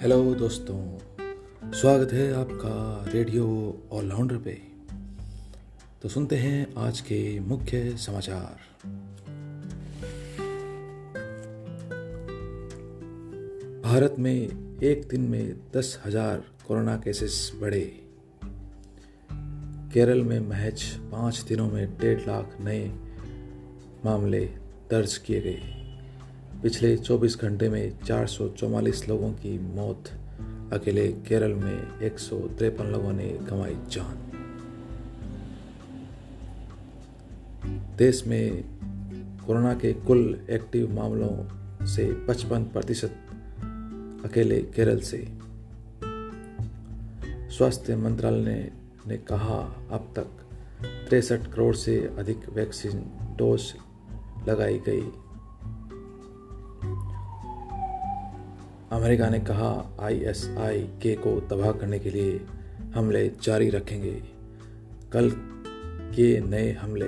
Hello दोस्तों। स्वागत है आपका रेडियो ऑलराउंडर पे। तो सुनते हैं आज के मुख्य समाचार। भारत में एक दिन में दस हज़ार कोरोना केसेस बढ़े। केरल में महज पाँच दिनों में डेढ़ लाख नए मामले दर्ज किए गए। पिछले 24 घंटे में चार सौ चौवालीस लोगों की मौत अकेले केरल में एक सौ तिरपन लोगों ने गंवाई जान। देश में कोरोना के कुल एक्टिव मामलों से 55 प्रतिशत अकेले केरल से। स्वास्थ्य मंत्रालय ने, ने कहा अब तक तिरसठ करोड़ से अधिक वैक्सीन डोज लगाई गई। अमेरिका ने कहा आईएसआई के को तबाह करने के लिए हमले जारी रखेंगे। कल के नए हमले।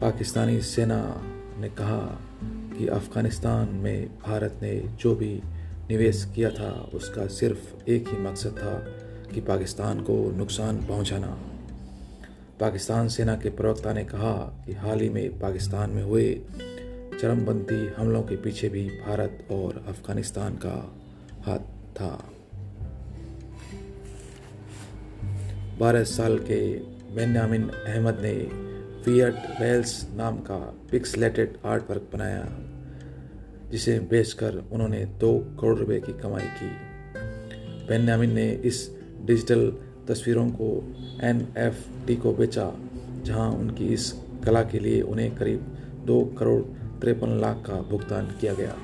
पाकिस्तानी सेना ने कहा कि अफ़गानिस्तान में भारत ने जो भी निवेश किया था, उसका सिर्फ़ एक ही मकसद था, कि पाकिस्तान को नुकसान पहुंचाना। पाकिस्तान सेना के प्रवक्ता ने कहा कि हाल ही में पाकिस्तान में हुए चरमबंदी हमलों के पीछे भी भारत और अफ़गानिस्तान का हाथ था। बारह साल के बेन्यामिन अहमद ने फियट वेल्स नाम का पिक्सलेटेड आर्ट वर्क बनाया, जिसे बेचकर उन्होंने दो करोड़ रुपए की कमाई की। बेन्यामिन ने इस डिजिटल तस्वीरों को एन एफ़ टी को बेचा, जहाँ उनकी इस कला के लिए उन्हें करीब दो करोड़ तिरपन लाख का भुगतान किया गया।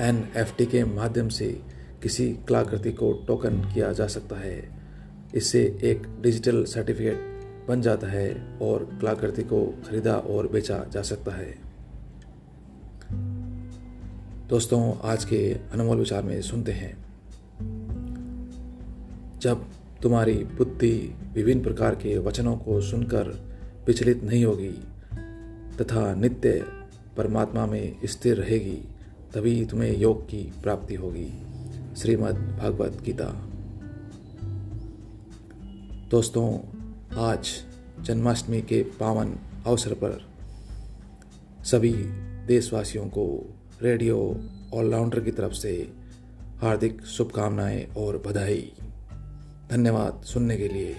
एनएफटी के माध्यम से किसी कलाकृति को टोकन किया जा सकता है। इससे एक डिजिटल सर्टिफिकेट बन जाता है और कलाकृति को खरीदा और बेचा जा सकता है। दोस्तों, आज के अनमोल विचार में सुनते हैं। जब तुम्हारी बुद्धि विभिन्न प्रकार के वचनों को सुनकर विचलित नहीं होगी तथा नित्य परमात्मा में स्थिर रहेगी, तभी तुम्हें योग की प्राप्ति होगी। श्रीमद् भागवत गीता। दोस्तों, आज जन्माष्टमी के पावन अवसर पर सभी देशवासियों को रेडियो ऑलराउंडर की तरफ़ से हार्दिक शुभकामनाएँ और बधाई। धन्यवाद सुनने के लिए।